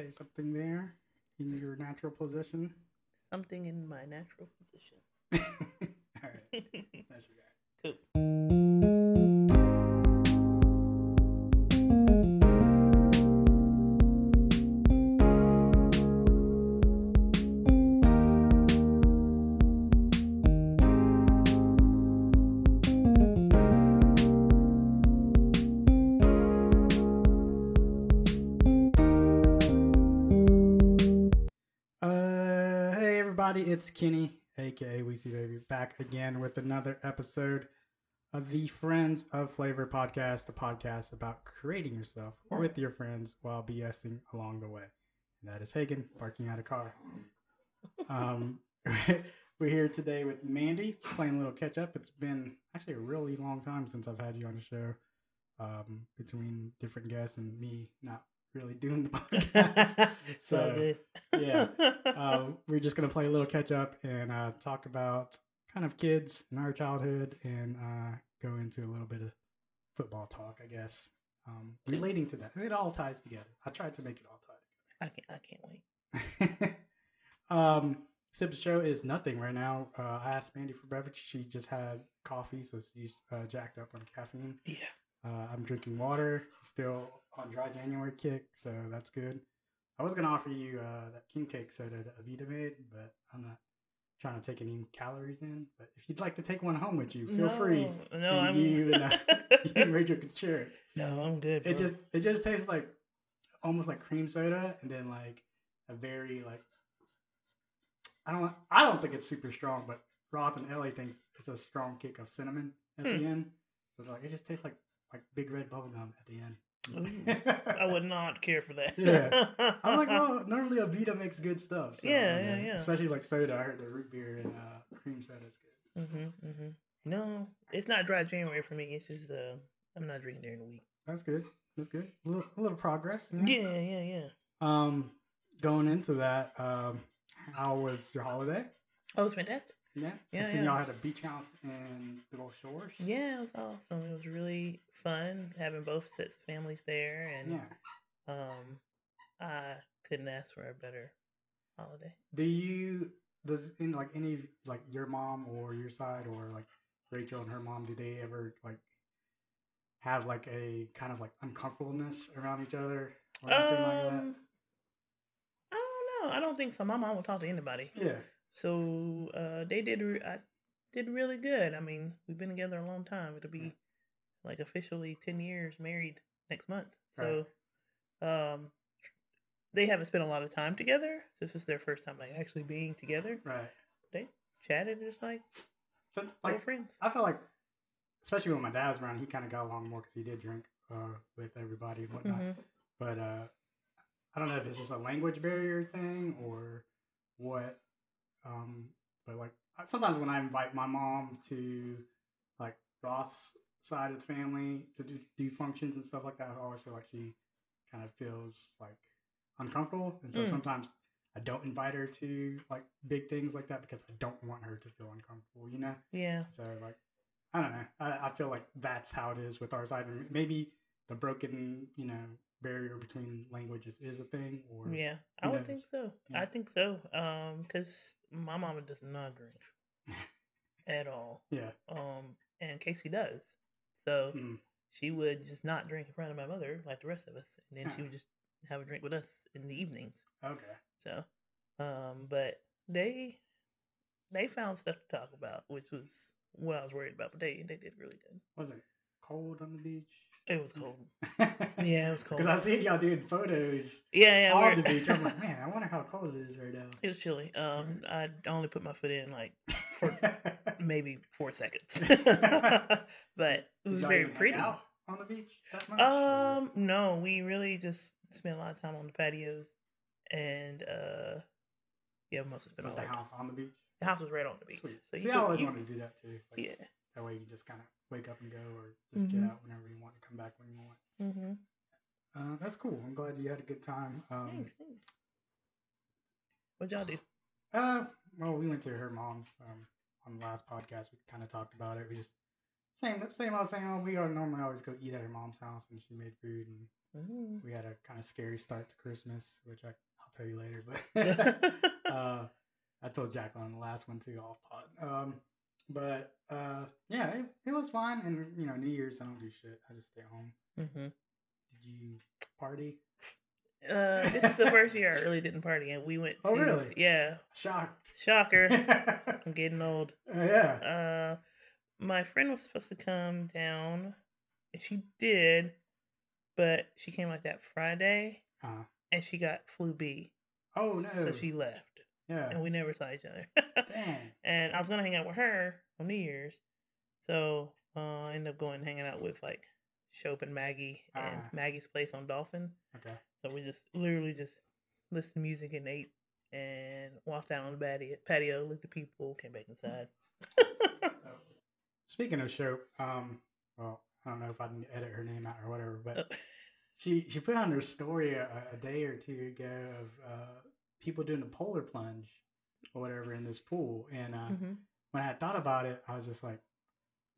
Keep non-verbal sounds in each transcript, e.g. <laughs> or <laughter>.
say something there in your natural position? Something in my natural position. <laughs> All right, <laughs> that's your guy. cool. Everybody, it's Kenny, aka Weezy Baby, back again with another episode of the Friends of Flavor podcast, the podcast about creating yourself with your friends while BSing along the way. And that is Hagen barking at a car. Um, <laughs> we're here today with Mandy playing a little catch up. It's been actually a really long time since I've had you on the show. Um, between different guests and me not really doing the <laughs> podcast. <laughs> so yeah. <laughs> uh, we're just gonna play a little catch up and uh, talk about kind of kids in our childhood and uh, go into a little bit of football talk, I guess, um, relating to that. It all ties together. I tried to make it all tie. I can't. I can't wait. um, Sip the show is nothing right now. Uh, I asked Mandy for beverage. She just had coffee, so she's uh, jacked up on caffeine. Yeah. Uh, I'm drinking water, still on dry January kick, so that's good. I was gonna offer you uh, that king cake soda that Avita made, but I'm not trying to take any calories in. But if you'd like to take one home with you, feel free. No, no, And I'm. you and, uh, <laughs> you and Rachel could share it. no, I'm good. It just it just tastes like almost like cream soda, and then like a very like I don't I don't think it's super strong, but Roth and Ellie thinks it's a strong kick of cinnamon at the Hmm. end. So like it just tastes like like big red bubblegum at the end. I would not care for that. Yeah. <laughs> I'm like, well, normally Avita makes good stuff. So, Yeah, uh, yeah, yeah. Especially like soda. I heard the root beer and uh, cream soda is good. So hmm hmm No, it's not dry January for me. It's just uh, I'm not drinking during the week. That's good. That's good. A little, a little progress. you know? Yeah, yeah, yeah. Um, going into that, um, how was your holiday? Oh, it was fantastic. Yeah. Yeah, I seen yeah. y'all had a beach house in the Gulf Shores. Yeah, it was awesome. It was really fun having both sets of families there, and Yeah. um, I couldn't ask for a better holiday. Do you does in like any like your mom or your side or like Rachel and her mom? Do they ever like have like a kind of like uncomfortableness around each other or anything like that? Um, I don't know. I don't think so. My mom will talk to anybody. Yeah. So uh, they did. Re- I did really good. I mean, we've been together a long time. It'll be like officially ten years married next month. So, um, they haven't spent a lot of time together. So this is their first time like actually being together. Right. They chatted just like So, like friends. I feel like, especially when my dad's around, he kind of got along more because he did drink uh, with everybody and whatnot. Mhm. But uh, I don't know if it's just a language barrier thing or what. Um, but like sometimes when I invite my mom to like Roth's side of the family to do, do functions and stuff like that, I always feel like she kind of feels like uncomfortable, and so Mm. sometimes I don't invite her to like big things like that because I don't want her to feel uncomfortable. You know. Yeah. So like, I don't know. I, I feel like that's how it is with our side. And Maybe the broken, you know, barrier between languages is a thing, or Yeah. I would think so. Yeah. I think so. Um, because my mama does not drink <laughs> at all. yeah, Um, and Casey does. So Mm. she would just not drink in front of my mother like the rest of us, and then she would just have a drink with us in the evenings. okay, So, um, but they they found stuff to talk about, which was what I was worried about. But they they did really good. was it cold on the beach? It was cold. <laughs> Yeah, it was cold. Because I seen y'all doing photos Yeah, yeah. on the beach. I'm like, <laughs> man, I wonder how cold it is right now. it was chilly. Um, I only put my foot in like for <laughs> maybe four seconds, but it was very pretty. out on the beach that much. or- Um, no, we really just spent a lot of time on the patios, and uh, yeah, most of it was the house on the beach? The house was right on the beach, Sweet. so See, you I always you- wanted to do that too. Like, yeah. That way you just kind of wake up and go, or just Mhm. get out whenever you want and come back when you want. Mm-hmm. Uh, that's cool. I'm glad you had a good time. Um, Thanks, thanks. What y'all do? Uh, well, we went to her mom's um, on the last podcast. We kind of talked about it. We just same same old same old. We are normally always go eat at her mom's house, and she made food, and Mhm. We had a kind of scary start to Christmas, which I, I'll tell you later. But <laughs> <laughs> uh, I told Jacqueline on the last one too, off pod. Um, but uh, yeah, it, it was fun. And you know, New Year's I don't do shit. I just stay home. Mhm. Did you party? Uh, this is the first year I really didn't party, and we went. Oh, really? Yeah. Shocked. Shocker. <laughs> I'm getting old. Yeah. Uh, my friend was supposed to come down, and she did, but she came like that Friday, Uh, and she got flu B. oh no. So she left, yeah. and we never saw each other. Dang. <laughs> and I was gonna hang out with her on New Year's, so uh, I ended up going hanging out with like Shope and Maggie and Ah. Maggie's place on Dolphin. Okay. So we just literally just listened to music and ate and walked out on the patio, looked at people, came back inside. <laughs> Speaking of show, um, well, I don't know if I can edit her name out or whatever, but Uh, she she put on her story a, a day or two ago of uh, people doing a polar plunge or whatever in this pool, and uh, mhm. when I had thought about it, I was just like,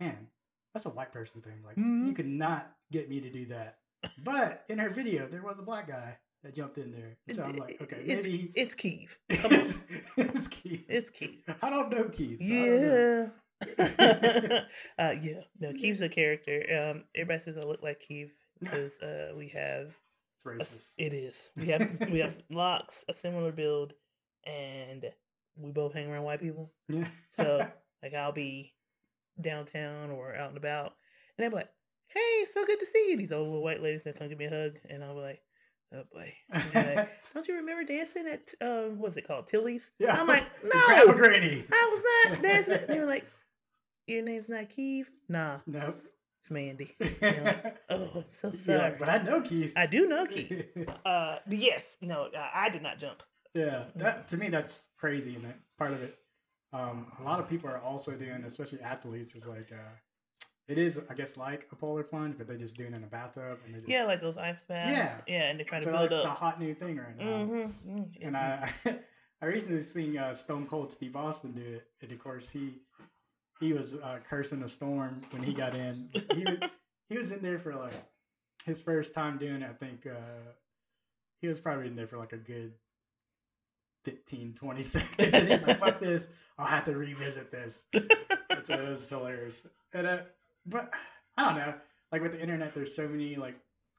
man, that's a white person thing. Like, Mhm. you could not get me to do that. But in her video, there was a black guy that jumped in there, so I'm like, okay, it's, maybe it's Keith. <laughs> It's, it's Keith. It's Keith. I don't know Keith. so don't know. Yeah. <laughs> uh, yeah. No, Keith's a character. Um, everybody says I look like Keith because uh, we have It's racist. it is. We have <laughs> we have locks, a similar build, and we both hang around white people. yeah. So <laughs> like I'll be downtown or out and about, and they'll be like, "Hey, so good to see you." These old little white ladies that come give me a hug, and I'll be like, "Oh boy." Like, <laughs> Don't you remember dancing at um, what's it called, Tilly's? yeah. I'm like, Grandma no, Granny. I was not dancing. They were like, "Your name's not Keith." Nah, Nope. It's Mandy. like, <laughs> Oh, I'm so sorry. like, but I know Keith. I do know Keith. <laughs> Uh, yes, no, uh, I did not jump. yeah, that to me that's crazy, and that part of it. Um, a lot of people are also doing, especially athletes, is like, uh, it is, I guess, like a polar plunge, but they're just doing it in a bathtub, and they just Yeah, like those ice baths. Yeah. yeah, and they're trying to build like the hot new thing right now. Mm-hmm. And I, <laughs> I recently seen uh, Stone Cold Steve Austin do it, and of course he, he was uh, cursing the storm when he got in. He was, he was in there for like his first time doing it. I think uh, he was probably in there for like a good 15, 20 <laughs> seconds, and he's like, "Fuck this! I'll have to revisit this." And so it was hilarious. And uh, but I don't know. Like with the internet, there's so many like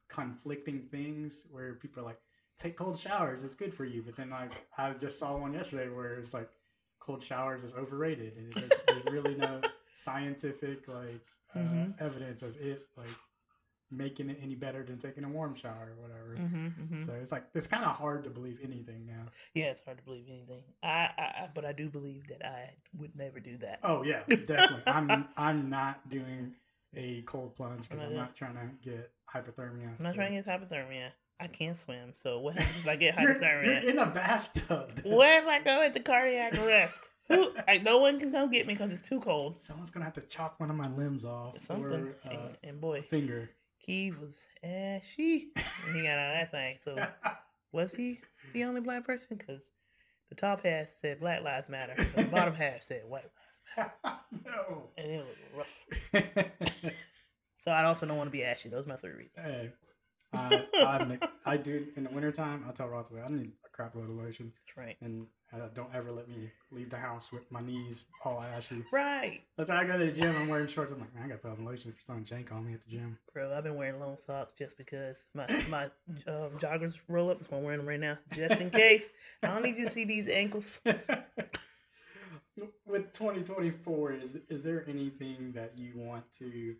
conflicting things where people are like, take cold showers, it's good for you. But then like I just saw one yesterday where it's like cold showers is overrated, and there's really no <laughs> scientific like uh, Mhm. evidence of it like making it any better than taking a warm shower or whatever. hmm hmm So it's like it's kind of hard to believe anything now. Yeah, it's hard to believe anything. I, I, but I do believe that I would never do that. Oh yeah, definitely. I'm I'm not doing a cold plunge <laughs> because I'm not trying to get hypothermia. I'm not trying to get hypothermia. I can't swim. So what happens if I get You're, hypothermia? you're in a bathtub. What if I go into cardiac arrest? Who? <laughs> Like, no one can come get me because it's too cold. Someone's gonna have to chop one of my limbs off Something. or uh, and, and boy, finger. Keith was ashy. when he got out of that thing. So <laughs> was he the only black person? Because the top half said Black Lives Matter, the bottom half said White Lives Matter, <laughs> no. and it was rough. So I also don't want to be ashy. Those are my three reasons. hey, I, I, I do in the wintertime. I tell Ross I need a crap load of lotion, That's right. and uh, don't ever let me leave the house with my knees all ashy. Right. That's how I go to the gym. I'm wearing shorts. I'm like, man, I got to put on lotion for someone jank on me at the gym. Bro, I've been wearing long socks just because my my um, joggers roll up. That's why I'm wearing them right now, just in case. I don't need you to see these ankles. <laughs> With 2024, is is there anything that you want to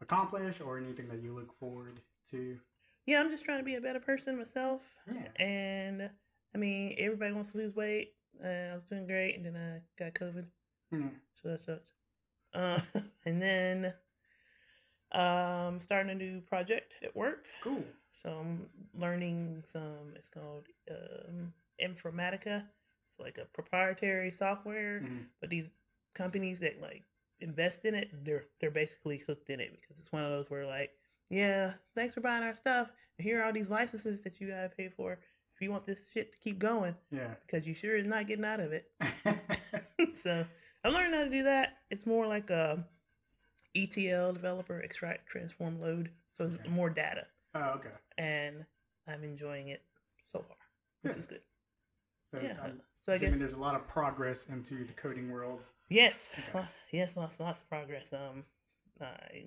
accomplish or anything that you look forward to? Yeah, I'm just trying to be a better person myself. Yeah. And I mean, everybody wants to lose weight. And I was doing great, and then I got COVID, Yeah. so that sucked. Uh, <laughs> and then um, starting a new project at work. Cool. So I'm learning some. It's called um, Informatica. It's like a proprietary software, Mhm. but these companies that like invest in it, they're they're basically hooked in it because it's one of those where like, yeah, thanks for buying our stuff. Here are all these licenses that you gotta pay for if you want this shit to keep going Yeah. because you sure is not getting out of it. <laughs> <laughs> so I'm learning how to do that. It's more like a ETL developer, extract, transform, load. So it's Okay. more data. Oh, okay. and I'm enjoying it so far, which Good. is good. So yeah. I'm so I guess there's a lot of progress into the coding world. yes, Okay. yes, lots lots of progress. Um, I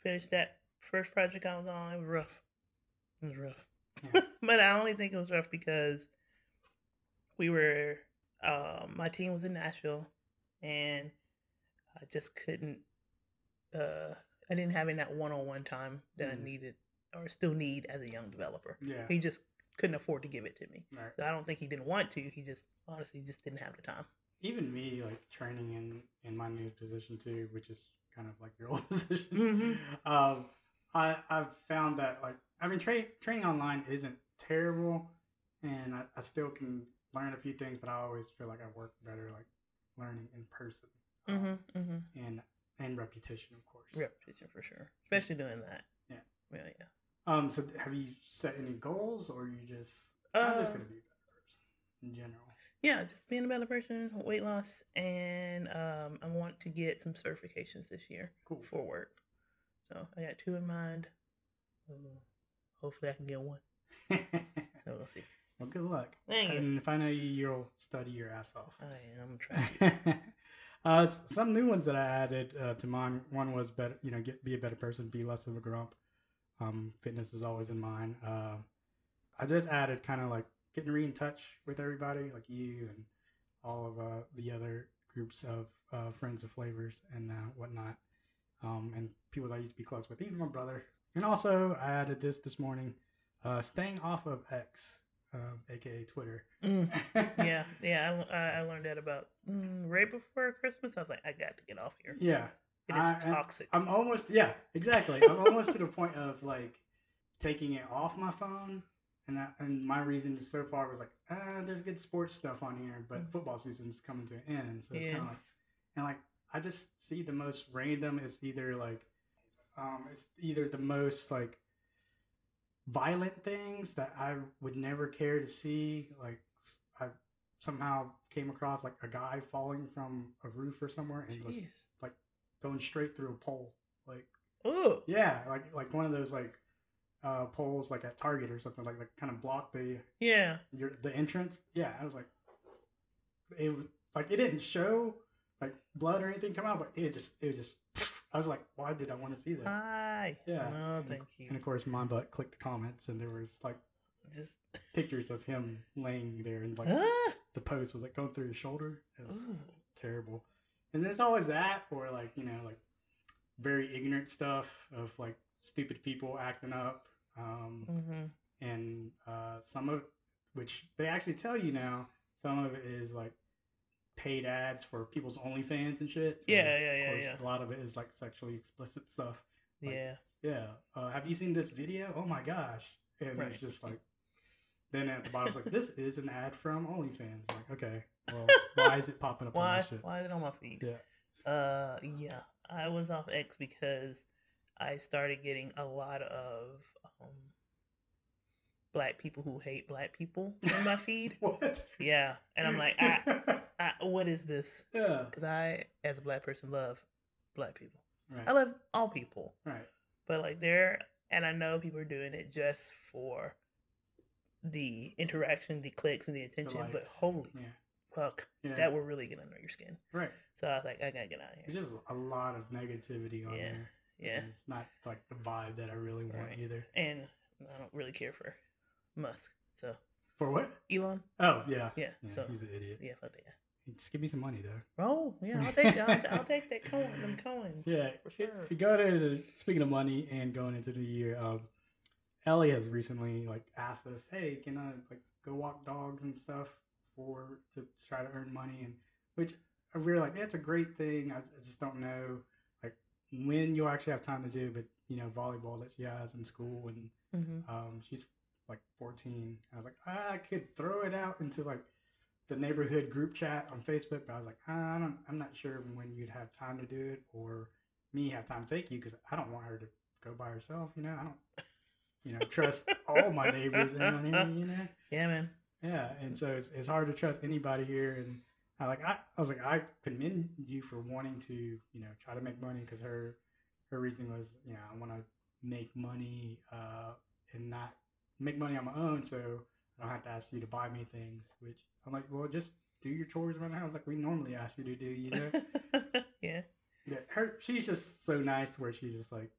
finished that first project I was on. It was rough. It was rough, Yeah. <laughs> but I only think it was rough because we were. Um, my team was in Nashville, and I just couldn't. Uh, I didn't have in that one-on-one time that Mhm. I needed or still need as a young developer. Yeah. He just couldn't afford to give it to me. Right. So I don't think he didn't want to. He just honestly just didn't have the time. Even me, like training in in my new position too, which is kind of like your <laughs> old position. Mhm. Um, I I've found that like I mean, tra- training online isn't terrible, and I, I still can learn a few things, but I always feel like I work better like learning in person. um, Mm-hmm. Mm-hmm. And and repetition, of course. Repetition for sure, especially doing that. Yeah. Yeah. Yeah. Um. So have you set any goals, or you just I'm just Uh, gonna be a better person in general? Yeah, just being a better person, weight loss, and um, I want to get some certifications this year Cool. for work. So I got two in mind. Uh, hopefully, I can get one. <laughs> So we'll see. well, good luck. Thank you. And if I know you, you'll study your ass off. I am trying to. <laughs> uh, some new ones that I added uh, to mine. One was better, you know, get be a better person, be less of a grump. Um, fitness is always in mind. Uh, I just added kind of like getting re in touch with everybody, like you and all of uh, the other groups of uh, friends of flavors and uh, whatnot, um, and people that I used to be close with, even my brother. And also, I added this this morning: uh, staying off of X, uh, aka Twitter. Mm, <laughs> yeah, yeah. I, I I learned that about mm, right before Christmas. I was like, I got to get off here. yeah. It is I- toxic. I'm almost yeah, exactly. I'm almost to the point of like taking it off my phone, and I, and my reason so far was like, ah, there's good sports stuff on here, but football season's coming to an end, so it's Yeah. kind of like, and like I just see the most random. It's either like, um, it's either the most like violent things that I would never care to see. Like I somehow came across like a guy falling from a roof or somewhere and was like going straight through a pole. Like Ooh. yeah, like like one of those like uh poles like at Target or something like like kind of block the Yeah. your the entrance. Yeah, I was like it was like it didn't show like blood or anything come out, but it just it was just <laughs> I was like, why did I want to see that? Hi. Yeah, No, and- thank you. And of course, my butt clicked the comments, and there was like Just. pictures of him laying there, and like Ah! the post was like going through his shoulder. It was Ooh. terrible. And it's always that, or like you know, like very ignorant stuff of like stupid people acting up, um, Mm-hmm. and uh, some of which they actually tell you now. Some of it is like paid ads for people's OnlyFans and shit. So, Yeah, yeah, of yeah, course, yeah. A lot of it is like sexually explicit stuff. Like, Yeah. Yeah. Uh, have you seen this video? Oh my gosh! And Right. it's just like. Then at the bottom, it's like, this <laughs> is an ad from OnlyFans. Like, okay, well, <laughs> why is it popping up on Why? shit? Why is it on my feed? Yeah. Uh, yeah. I was off X because I started getting a lot of um black people who hate black people in my <laughs> feed. What? Yeah, and I'm like, I, I, what is this? yeah. Because I, as a black person, love black people. Right. I love all people, right. but like they're, and I know people are doing it just for the interaction, the clicks, and the The attention. but holy Yeah. fuck, Yeah. that will really get under your skin. right. So I was like, I gotta get out of There's here. just a lot of negativity on Yeah. there. Yeah, and It's not like the vibe that I really want Right. either. and I don't really care for Musk. So For what? Elon, Oh yeah. yeah. Yeah, so he's an idiot. yeah, fuck that. Just give me some money though. Oh yeah, I'll take I'll, I'll <laughs> take that coin, them coins. Yeah, for sure. Go to speaking of money and going into the year, um, Ellie has recently like asked us, "Hey, can I like go walk dogs and stuff for to try to earn money?" And which we are like, "That's a great thing. I, I just don't know like when you'll actually have time to do." But you know, volleyball that she has in school, and hmm um, she's like 14. I was like, I could throw it out into like the neighborhood group chat on Facebook, but I was like, I don't, I'm not sure when you'd have time to do it or me have time to take you because I don't want her to go by herself. You know, I don't, you know, trust all my neighbors around here. You know, Yeah, man. yeah, and so it's, it's hard to trust anybody here. And I like, I, I was like, I commend you for wanting to, you know, try to make money because her, her reasoning was, you know, I want to make money uh, and not make money on my own, so I don't have to ask you to buy me things. Which I'm like, well, just do your chores around the house like we normally ask you to do. You know? <laughs> yeah. Yeah, her she's just so nice where she's just like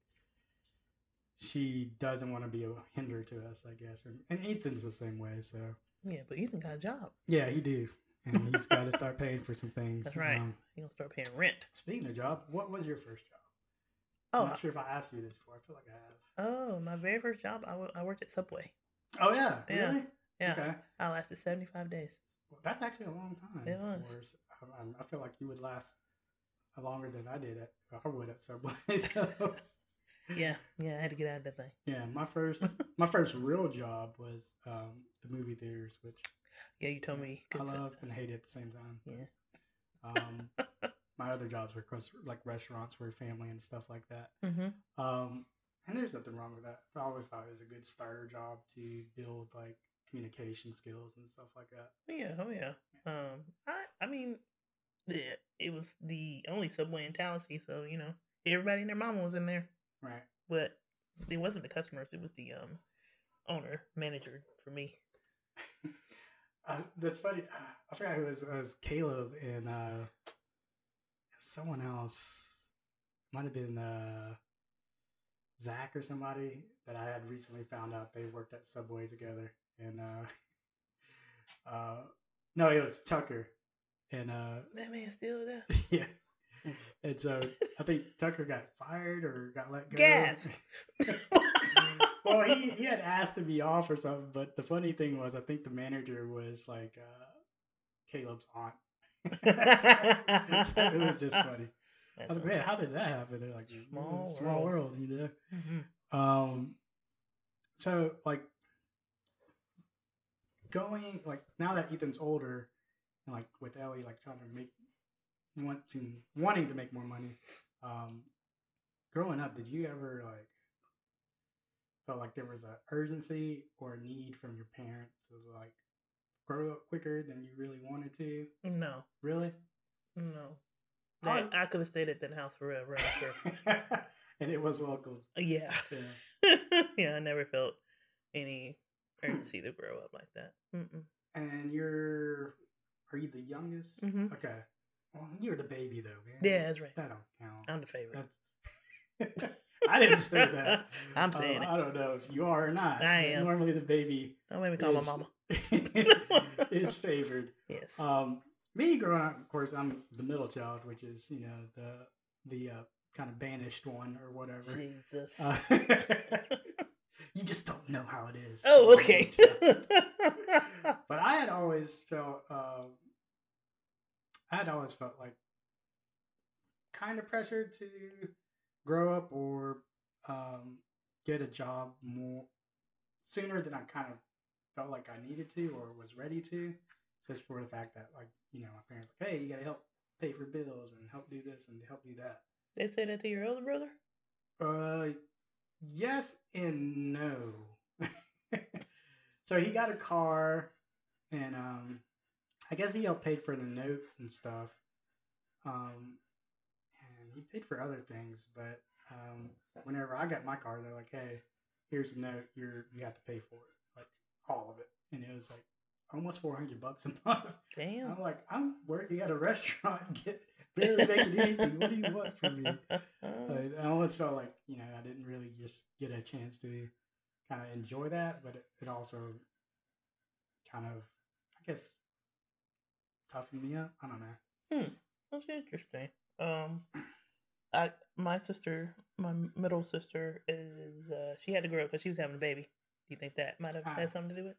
she doesn't want to be a hinder to us, I guess. And, and Ethan's the same way, so Yeah, but Ethan got a job. yeah, he do. And he's got to start paying for some things. That's right. Um, He gonna start paying rent. speaking of job, what was your first job? I'm Oh, not sure if I asked you this before. I feel like I have. oh, my very first job, I I worked at Subway. Oh yeah, Yeah. really? Yeah, Okay. I lasted seventy five days. Well, that's actually a long time. It was. I, I- feel like you would last longer than I did at I would at Subway. <laughs> So Yeah, yeah, I had to get out of that thing. yeah, my first <laughs> my first real job was um, the movie theaters, which Yeah, you told me. I good stuff. love and hate at the same time. Yeah. Um, <laughs> my other jobs were close, like restaurants for family and stuff like that. Mm-hmm. Um, and there's nothing wrong with that. I always thought it was a good starter job to build like communication skills and stuff like that. Yeah, oh yeah. Um, I I mean, yeah, it was the only subway in Tallahassee, so you know everybody and their mama was in there, Right. but it wasn't the customers; it was the um owner manager for me. <laughs> Uh, that's funny. I forgot it was, it was Caleb and uh, someone else. Might have been uh, Zach or somebody that I had recently found out they worked at Subway together. And uh, <laughs> uh, no, it was Tucker. And uh, That man still there. <laughs> yeah. And so I think <laughs> Tucker got fired or got let go. Well, he, he had asked to be off or something, but the funny thing was, I think the manager was like uh, Caleb's aunt. So it was just funny. I was like, man, how did that happen? They're like, Small small, small world. world, you know. hmm Um, so like going like now that Ethan's older, and like with Ellie, like trying to make wanting wanting to make more money. Um, growing up, did you ever like felt like there was a urgency or a need from your parents to like grow up quicker than you really wanted to? No, Really? no. I I, was- I could have stayed at that house forever. I'm sure. <laughs> and it was welcome. yeah. Yeah. <laughs> yeah, I never felt any urgency <clears throat> to grow up like that. Mm-mm. And you're are you the youngest? Mhm. Okay. Well, you're the baby though, man. Yeah, that's right. That don't count. I'm the favorite. That's <laughs> I didn't say that. <laughs> I'm saying Uh, I don't know if you are or not. I but am. Normally the baby Don't make me call is- my mama. <laughs> is favored. Yes. Um, me growing up, of course, I'm the middle child, which is you know the the uh, kind of banished one or whatever. Jesus. Uh, you just don't know how it is. oh, okay. <laughs> but I had always felt, um, I had always felt like kind of pressured to grow up or um, get a job more sooner than I kind of felt like I needed to or was ready to, just for the fact that like you know my parents like, hey, you got to help pay for bills and help do this and help do that. they say that to your older brother? Uh, yes and no. <laughs> so he got a car, and um, I guess he helped paid for the note and stuff. Um, and he paid for other things, but um, whenever I got my car, they're like, "Hey, here's a note. You're you have to pay for it, like all of it." And it was like almost four hundred bucks a month. Damn. I'm like, I'm working at a restaurant, <laughs> get barely making anything. What do you want from me? I, I almost felt like you know I didn't really just get a chance to kind of enjoy that, but it, it also kind of, I guess, toughened me up. I don't know. Hmm. That's interesting. Um, I my sister, my middle sister is uh, she had to grow up because she was having a baby. Do you think that might have Ah. had something to do with?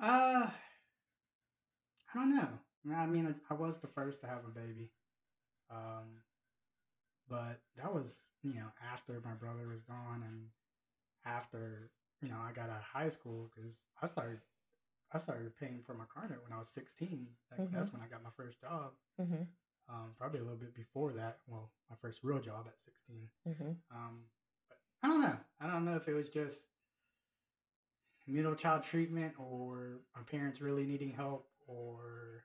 Uh, I don't know. I mean, I was the first to have a baby, um, but that was you know after my brother was gone and after you know I got out of high school because I started I started paying for my car note when I was sixteen. Like, That's when I got my first job. Mm-hmm. Um, probably a little bit before that. Well, my first real job at sixteen. Mm-hmm. Um, but I don't know. I don't know if it was just middle child treatment or my parents really needing help or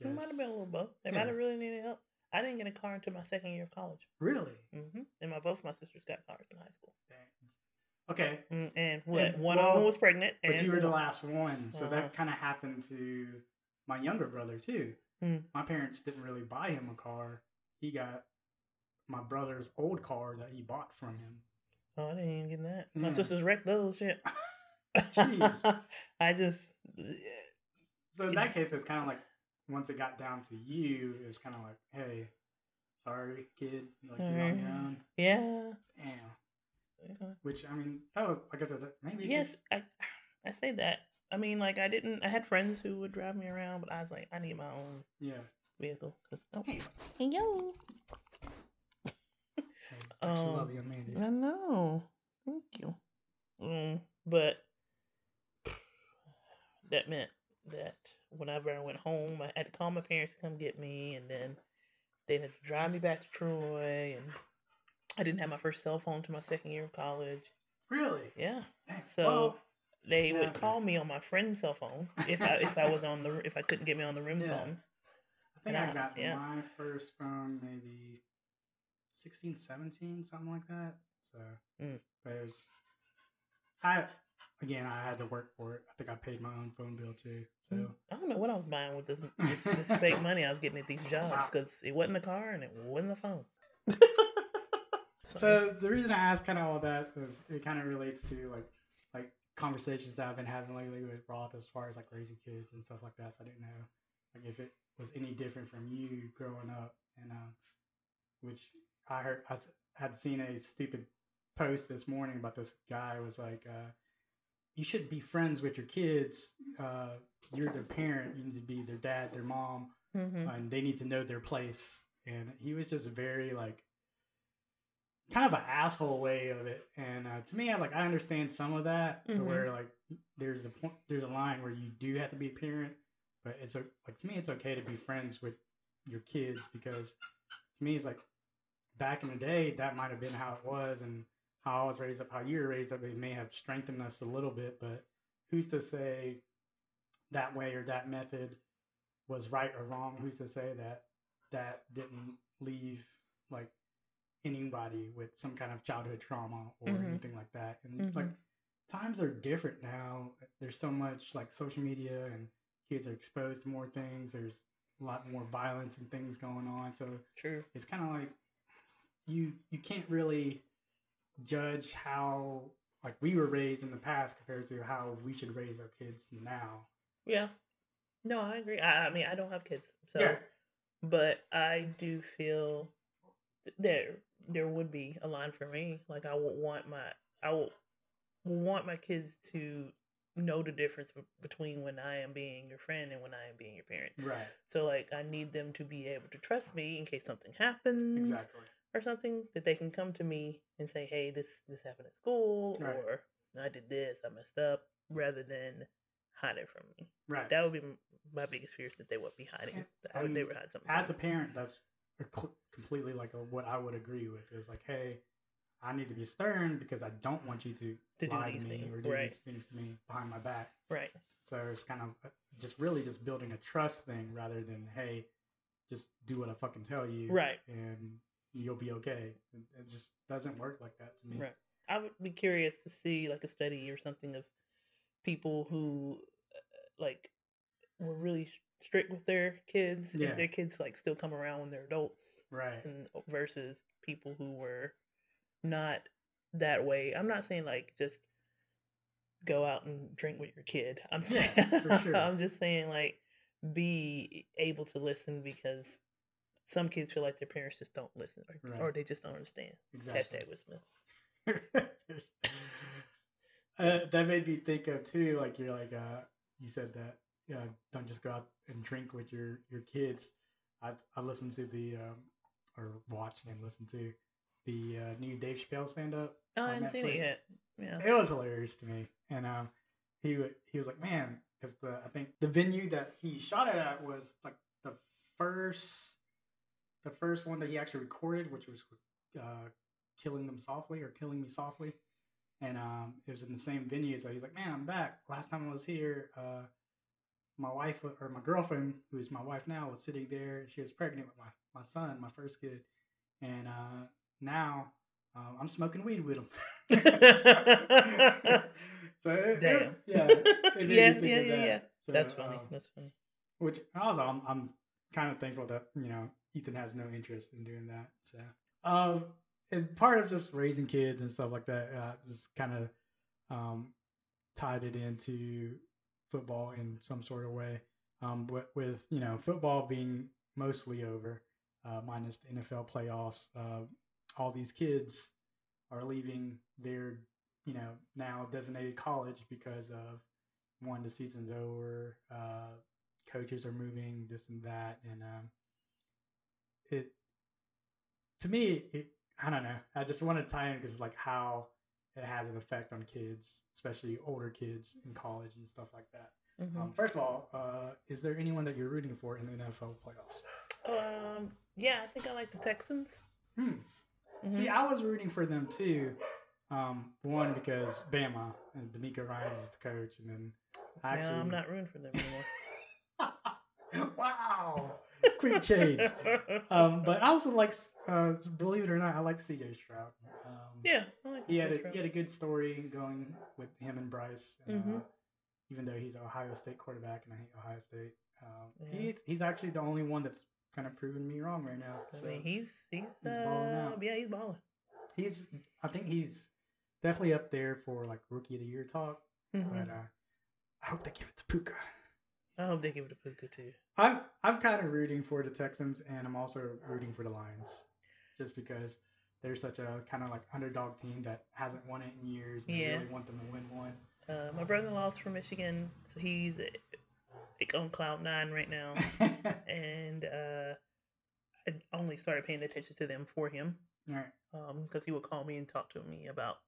It might have been a little both. They Yeah. might have really needed help. I didn't get a car until my second year of college. really. Mm-hmm. And my both my sisters got cars in high school. Dang. Okay, Mm, And what? And- one of them was pregnant. but you were the last one, so Uh-huh. that kind of happened to my younger brother too. Hmm. My parents didn't really buy him a car. He got my brother's old car that he bought from him. Oh, I didn't even get that. My sisters wrecked those shit. <laughs> Jeez. <laughs> I just So in that case, it's kind of like once it got down to you, it was kind of like, hey, sorry, kid, like you're on your Mhm. own. yeah. Damn. yeah. Which I mean, that was like I said, that maybe Yes, just I I say that. I mean, like I didn't. I had friends who would drive me around, but I was like, I need my own yeah. vehicle. Cause, oh, Hey, hey yo. sexual Um, love you, Amanda. I know. Thank you. Um, but that meant that whenever I went home, I had to call my parents to come get me, and then they had to drive me back to Troy, and I didn't have my first cell phone to my second year of college. Really? Yeah, so Well, they yeah, would call me on my friend's cell phone if I if I was on the if I couldn't get me on the room <laughs> Yeah. phone. I think I yeah, got yeah. my first phone maybe 16, 17, something like that. So, Mm. but it was, I, again, I had to work for it. I think I paid my own phone bill too. So, Mm. I don't know what I was buying with this this, this <laughs> fake money I was getting at these jobs because it wasn't a car and it wasn't a phone. <laughs> so the reason I asked kind of all that is it kind of relates to like, like conversations that I've been having lately with Roth as far as like raising kids and stuff like that. So I didn't know like if it was any different from you growing up and, um, which I heard, I had seen a stupid post this morning about this guy was like, uh, you should be friends with your kids. Uh, you're their parent. You need to be their dad, their mom, hmm and they need to know their place. And he was just very like, kind of an asshole way of it. And uh, to me, I like I understand some of that. To Mhm. where like there's a point, there's a line where you do have to be a parent, but it's o- like to me, it's okay to be friends with your kids because to me, it's like back in the day, that might have been how it was, and how I was raised up, how you were raised up, it may have strengthened us a little bit, but who's to say that way or that method was right or wrong? Who's to say that that didn't leave like anybody with some kind of childhood trauma or Mhm. anything like that? And Mhm. like times are different now. There's so much like social media and kids are exposed to more things. There's a lot more violence and things going on. So True. it's kind of like you you can't really judge how like we were raised in the past compared to how we should raise our kids now. Yeah. No, I agree. I, I mean, I don't have kids, so Yeah. but I do feel th- there there would be a line for me. Like I would want my I would want my kids to know the difference be- between when I am being your friend and when I am being your parent. Right. So like I need them to be able to trust me in case something happens Exactly. Or something that they can come to me and say, "Hey, this this happened at school," Right. or "I did this, I messed up," rather than hide it from me. Right. That would be my biggest fear is that they would be hiding. And- I would and never hide something. As a parent, that's a cl- completely like a, what I would agree with. Is like, hey, I need to be stern because I don't want you to, To do lie these to me things, or do right. these things to me behind my back. right. So it's kind of uh, just really just building a trust thing rather than hey, just do what I fucking tell you, Right. And you'll be okay. It, just doesn't work like that to me. Right. I would be curious to see like a study or something of people who uh, like were really strict with their kids. Yeah. If their kids like still come around when they're adults, Right. and versus people who were not that way. I'm not saying like just go out and drink with your kid. I'm saying Yeah, for sure. <laughs> I'm just saying like be able to listen because some kids feel like their parents just don't listen or, Right. or they just don't understand. Exactly. Hashtag with Smith. <laughs> uh, that made me think of too. Like you're like uh, you said that yeah, don't just go out and drink with your your kids. I I listened to the um, or watched and listened to the uh, new Dave Chappelle stand up. Oh, I haven't seen it yet. Yeah. It was hilarious to me, and um, he he was like, man, because the I think the venue that he shot it at was like the first, the first one that he actually recorded, which was uh, "Killing Them Softly" or "Killing Me Softly," and um, it was in the same venue. So he's like, man, I'm back. Last time I was here, uh, my wife or my girlfriend, who is my wife now, was sitting there. She was pregnant with my my son, my first kid, and uh, now um, I'm smoking weed with him." Damn. <laughs> so it, Damn. it- yeah, it <laughs> yeah, yeah, yeah, that. yeah. So, That's funny. um, That's funny. which also I'm, I'm kind of thankful that you know Ethan has no interest in doing that. So, um, and part of just raising kids and stuff like that, uh, just kind of um, tied it into football in some sort of way. Um, with, with you know football being mostly over, uh, minus the NFL playoffs, uh, all these kids are leaving their you know now designated college because of one the season's over uh coaches are moving this and that and um it to me it i don't know i just want to tie in because like how it has an effect on kids especially older kids in college and stuff like that Mhm. um first of all uh is there anyone that you're rooting for in the nfl playoffs Um, yeah, I think I like the Texans. hmm. Mhm. see i was rooting for them too um one because bama and DeMeco Ryans is the coach and then actually now I'm not rooting for them anymore. <laughs> wow <laughs> quick change um, but I also like, uh, believe it or not, I like CJ Stroud. Um, yeah, I like he had a he had a good story going with him and Bryce. And, uh, Mhm. even though he's Ohio State quarterback, and I hate Ohio State, um, Yeah. he's he's actually the only one that's kind of proven me wrong right now. I mean, he's he's, he's uh, balling out. Yeah, he's balling. he's I think he's definitely up there for like rookie of the year talk. Mhm. But uh, I hope they give it to Puka. I hope they give it a Puka too. I'm I'm kind of rooting for the Texans, and I'm also rooting for the Lions, just because they're such a kind of like underdog team that hasn't won it in years. And I Yeah. really want them to win one. Uh, my brother-in-law's from Michigan, so he's uh, like on cloud nine right now, <laughs> and uh, I only started paying attention to them for him All right, because he would call me and talk to me about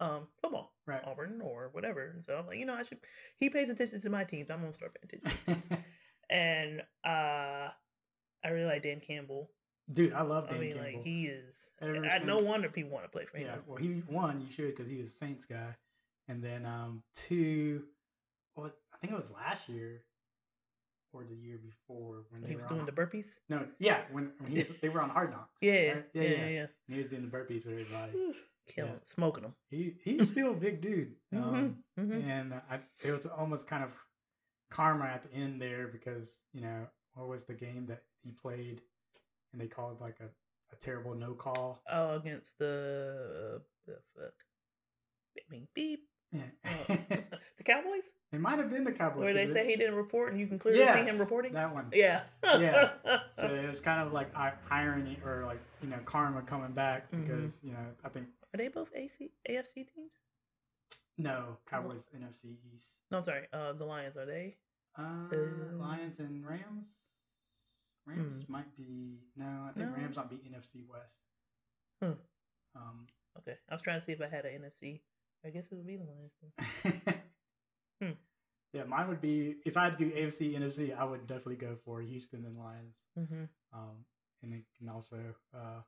um, football, right. Auburn or whatever. So I'm like, you know, I should. He pays attention to my teams. I'm gonna start paying attention. To teams. <laughs> and uh, I really like Dan Campbell. Dude, I love I Dan mean, Campbell. like he is. Ever I, no wonder people want to play for him. yeah, well, he won. You should because he was a Saints guy, and then um two, was I think it was last year or the year before when they he was were doing on, the burpees. no, yeah, when, when he was, they were on Hard Knocks. <laughs> Yeah, right? yeah, yeah, yeah. And he was doing the burpees with everybody. <sighs> Killing, Yeah. smoking them. He he's still a big dude. <laughs> Um, hmm hmm and I, it was almost kind of karma at the end there because you know what was the game that he played and they called like a, a terrible no call Oh, against the the fuck. Mean, beep. yeah Oh. <laughs> the Cowboys, it might have been the cowboys where they 'cause say he didn't report, and you can clearly Yes, see him reporting. that one Yeah. Yeah. <laughs> so it was kind of like irony or like you know karma coming back Mhm. because you know i think Are they both AC AFC teams? no cowboys nfc east No, I'm sorry. Uh, the Lions are they? uh, Um, lions and rams rams might be no i think No. rams might be nfc west Huh. um Okay, I was trying to see if I had an NFC. I guess it would be the Lions. <laughs> Hmm. Yeah, mine would be if I had to do AFC, NFC, I would definitely go for Houston and Lions. Mm-hmm. Um, and it can also, uh,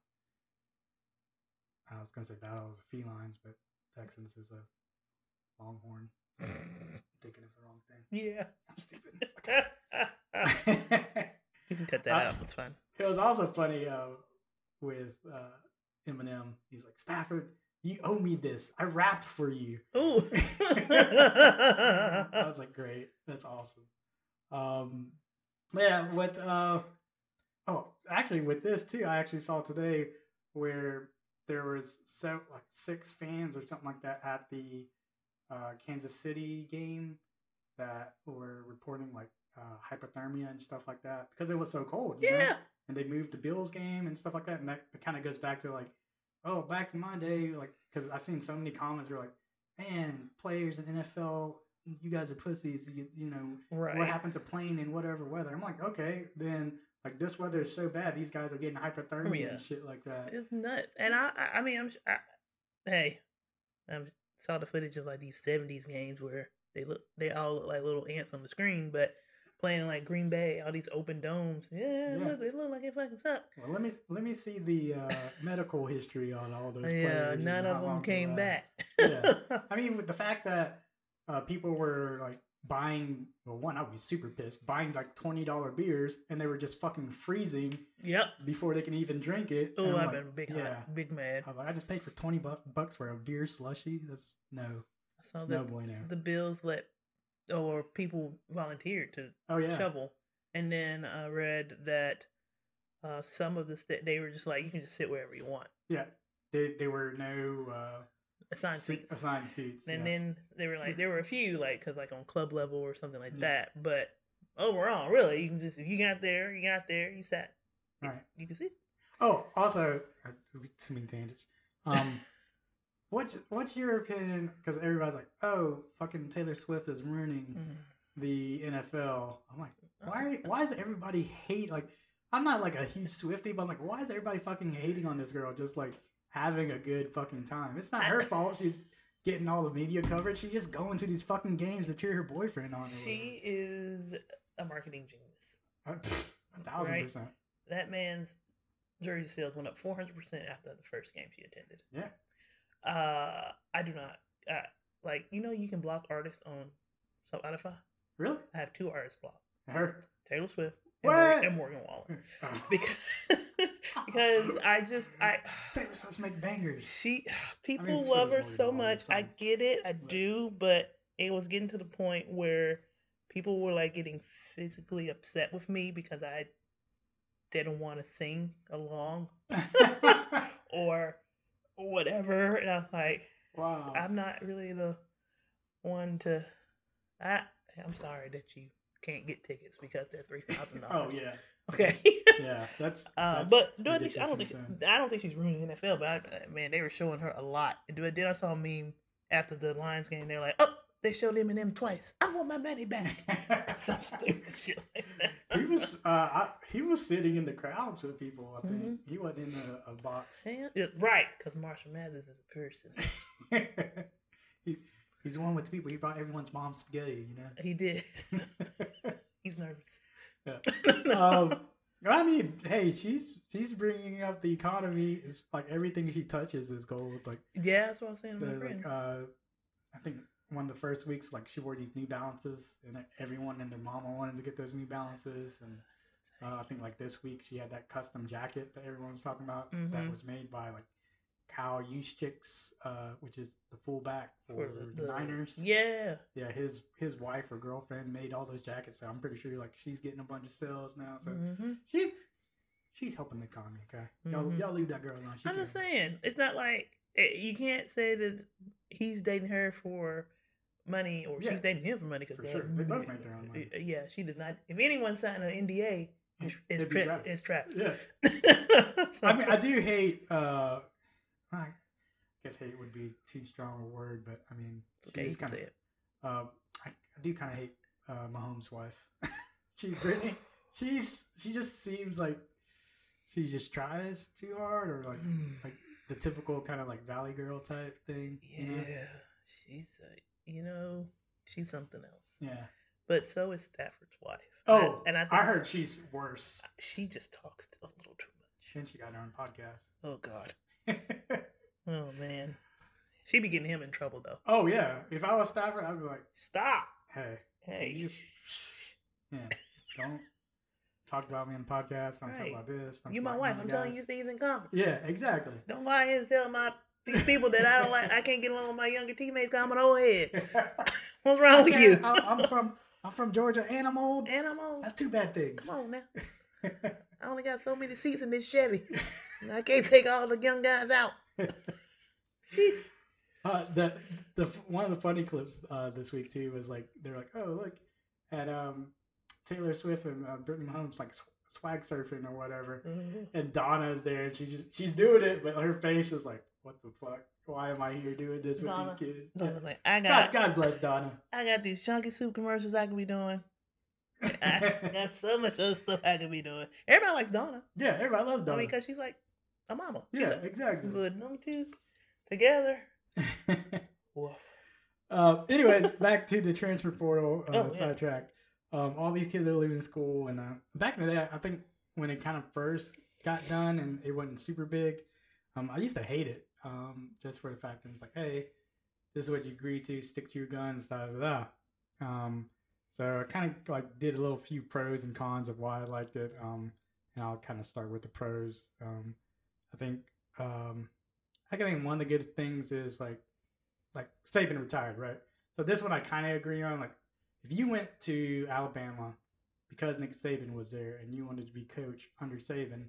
I was gonna say Battle of the Felines, but Texans is a Longhorn. <laughs> Thinking of the wrong thing. Yeah. I'm stupid. <laughs> Okay. you can cut that I- out. It's fine. it was also funny uh, with uh, Eminem. He's like, Stafford, you owe me this. I rapped for you. Oh, <laughs> I was like, great, that's awesome. Um, yeah, with uh, oh, actually, with this too, I actually saw today where there was so like six fans or something like that at the uh, Kansas City game that were reporting like uh, hypothermia and stuff like that because it was so cold. you know? yeah. and they moved the Bills game and stuff like that. And that kind of goes back to like, oh, back in my day, like, because I've seen so many comments where like, man, players in NFL, you guys are pussies. You, you know, Right. what happened to playing in whatever weather? I'm like, okay, then like this weather is so bad, these guys are getting hypothermia yeah. and shit like that. It's nuts. And I, I, mean, I'm, I, hey, I saw the footage of like these '70s games where they look, they all look like little ants on the screen, but playing like Green Bay, all these open domes. Yeah, Yeah. Look, they look like it fucking suck. Well, let me let me see the uh, medical history on all those. Yeah, none of them came back. Yeah. <laughs> I mean, with the fact that uh, people were like buying well one I would be super pissed buying like twenty dollar beers and they were just fucking freezing Yep. before they can even drink it. Oh, I've like, been big, yeah. hot, big mad. I was like, I just paid for twenty bu- bucks for a beer slushy. That's no, I saw it's that no bueno. the bills let or people volunteered to oh yeah, shovel, and then I read that uh, some of the st- they were just like you can just sit wherever you want, yeah. They they were no uh, assigned se- seats. assigned seats. And yeah. then they were like, there were a few like, cause like on club level or something like Yeah. that. But overall, really, you can just you got there, you got there, you sat, All right. you can see. Oh, also, uh, too many tangents. Um, <laughs> what's what's your opinion? Because everybody's like, "Oh, fucking Taylor Swift is ruining the NFL." I'm like, why? Why is everybody hate? Like, I'm not like a huge Swifty, but I'm like, why is everybody fucking hating on this girl? Just like having a good fucking time. It's not her fault. She's getting all the media coverage. She's just going to these fucking games to cheer her boyfriend on. She is a marketing genius. Uh, pff, a thousand Right. percent. That man's jersey sales went up 400 percent after the first game she attended. Yeah. Uh, I do not uh, like you know you can block artists on Spotify. Really? I have two artists blocked: Her? Taylor Swift and? Morgan, and Morgan Wallen. Oh. <laughs> Because <laughs> because I just I <sighs> Taylor Swift make bangers. she <sighs> people so love her so much. I get it, I do, but it was getting to the point where people were like getting physically upset with me because I didn't want to sing along <laughs> or whatever, and I was like, wow. I'm not really the one to. I I'm sorry that you can't get tickets because they're three thousand dollars. Oh yeah, Okay. <laughs> yeah. That's. Uh, that's but do I, think, I don't think I don't think she's ruining the NFL. But I, man, they were showing her a lot. And Then I saw a meme after the Lions game. They're like, "Oh, they showed him and him twice. I want my money back." <laughs> <laughs> Some stupid shit like that. he was. Uh, I, he was sitting in the crowds with people. I think Mhm. he wasn't in a, a box. Yeah, right, because Marshall Mathers is a person. <laughs> he, he's the one with the people. He brought everyone's mom spaghetti. You know. He did. He's nervous. Yeah. um, I mean, hey, she's she's bringing up the economy. It's like everything she touches is gold. Like yeah, that's what I'm saying the like uh I think one of the first weeks like she wore these New Balances and everyone and their mama wanted to get those New Balances and uh, I think like this week she had that custom jacket that everyone was talking about that Mhm. was made by like Kyle Juszczyk's, uh, which is the fullback for, For the, Niners. Yeah. yeah, his his wife or girlfriend made all those jackets, so I'm pretty sure like she's getting a bunch of sales now. So hmm she she's helping the economy. Okay, y'all Mhm. y'all leave that girl alone. She I'm just saying, it's not like eh, you can't say that he's dating her for money or Yeah, she's dating him for money. Cause for sure. They both make their own money. Eh, Yeah, she does not. If anyone signed an NDA, it's, it's, tra- trapped. Yeah. So- <laughs> I mean, I do hate. uh I guess hate would be too strong a word, but I mean, It's okay, she's kind say of. it. Uh, I, I do kind of hate uh, Mahomes' wife. <laughs> she Brittany. She's she just seems like she just tries too hard, or like like the typical kind of like Valley Girl type thing. Yeah, you know? she's uh, you know she's something else. Yeah. But so is Stafford's wife. Oh, and I, I, think heard she's worse. she just talks a little too much. And she got her own podcast. Oh God. <laughs> Oh man. she'd be getting him in trouble though. oh yeah. If I was Stafford, I'd be like, Stop. hey, Hey. you yeah, don't talk about me on the podcast. Don't talk about this. You my wife. I'm telling guys. you things in confidence. Yeah, exactly. Don't lie here and tell my these people that I don't like. I can't get along with my younger teammates. I'm an old head. <laughs> What's wrong with you? I'm, I'm from I'm from Georgia and I'm old. And I'm old. That's two bad things. Come on now. <laughs> I only got so many seats in this Chevy. I can't take all the young guys out. <laughs> Uh, the the one of the funny clips uh, this week too was like they're like, oh look at um Taylor Swift and uh, Brittany Mahomes like sw- swag surfing or whatever, and Donna's there and she just she's doing it, but her face is like, what the fuck? Why am I here doing this with Donna. these kids? I Yeah. was like, I got, God bless Donna. <laughs> I got these chunky soup commercials I could be doing. I <laughs> got so much other stuff I could be doing. Everybody likes Donna. yeah, everybody loves I Donna. mean, because she's like a mama. She's yeah, like, exactly. But number two together. <laughs> Woof. Uh, anyways, <laughs> back to the transfer portal uh, Oh, yeah. sidetrack. Um, all these kids are leaving school, and uh, back in the day, I think when it kind of first got done and it wasn't super big, um, I used to hate it um, just for the fact that it's like, hey, this is what you agree to, stick to your guns, da da da. Um, so I kind of like did a little few pros and cons of why I liked it. Um, and I'll kind of start with the pros. Um, I think um, I think one of the good things is like like Saban retired, right? So this one I kind of agree on. Like if you went to Alabama because Nick Saban was there and you wanted to be coach under Saban,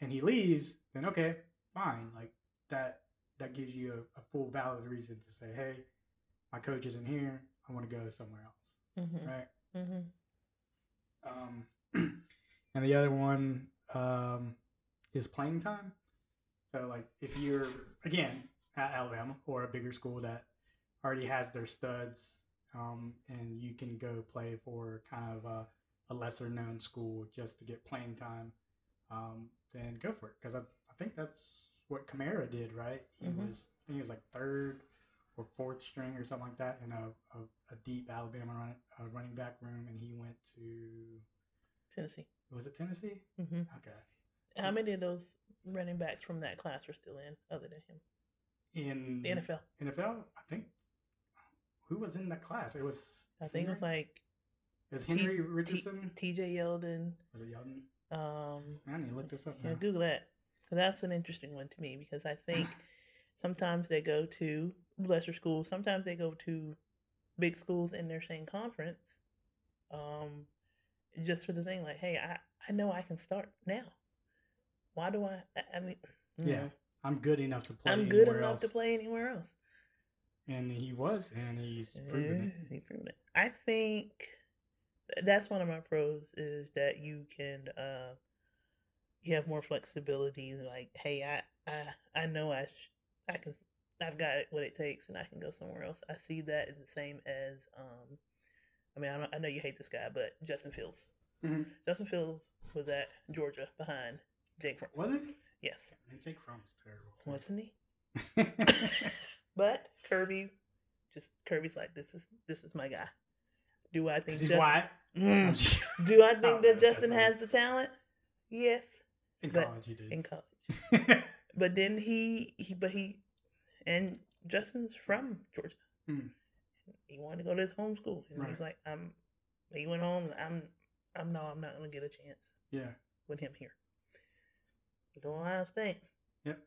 and he leaves, then okay, fine. Like that that gives you a, a full valid reason to say, hey, my coach isn't here. I want to go somewhere else, Mm-hmm. right? Mm-hmm. Um, <clears throat> and the other one um, is playing time. So, like, if you're again at Alabama or a bigger school that already has their studs, um, and you can go play for kind of a, a lesser known school just to get playing time, um, then go for it. Because I, I think that's what Kamara did, right? He Mhm. was, I think he was like third or fourth string or something like that in a, a, a deep Alabama run, uh, running back room, and he went to Tennessee. was it Tennessee? Mm-hmm. Okay. How many of those running backs from that class are still in, other than him? In The NFL. NFL, I think who was in that class? It was I think it was like it was Henry T- Richardson. T.J. Yeldon. was it Yeldon? Um, I need to look this up yeah, now. Google that. that's an interesting one to me because I think <sighs> sometimes they go to lesser schools, sometimes they go to big schools in their same conference. Um, just for the thing like, hey, I I know I can start now. Why do I? I, I mean, Yeah, know, I'm good enough to play. I'm good enough else. to play anywhere else. and he was, and he's proven Yeah, he proved it. I think that's one of my pros is that you can uh you have more flexibility. Like, hey, I I I know I sh- I can I've got what it takes, and I can go somewhere else. I see that the same as um. I mean, I, don't, I know you hate this guy, but Justin Fields. Mhm. Justin Fields was at Georgia behind Jake Fromm. Was it? Yes, Jake Fromm's terrible. wasn't he? <laughs> But Kirby, just Kirby's like this is this is my guy. Do I think Justin, white. Mm. <laughs> Do I Oh, think no, that Justin has the talent? Yes, In college, he did. in college. <laughs> But then he he but he and Justin's from Georgia. Hmm. He wanted to go to his home school. And he was like, I'm he went home, I'm I'm no, I'm not gonna get a chance yeah. with him here. But Ohio State. Yep.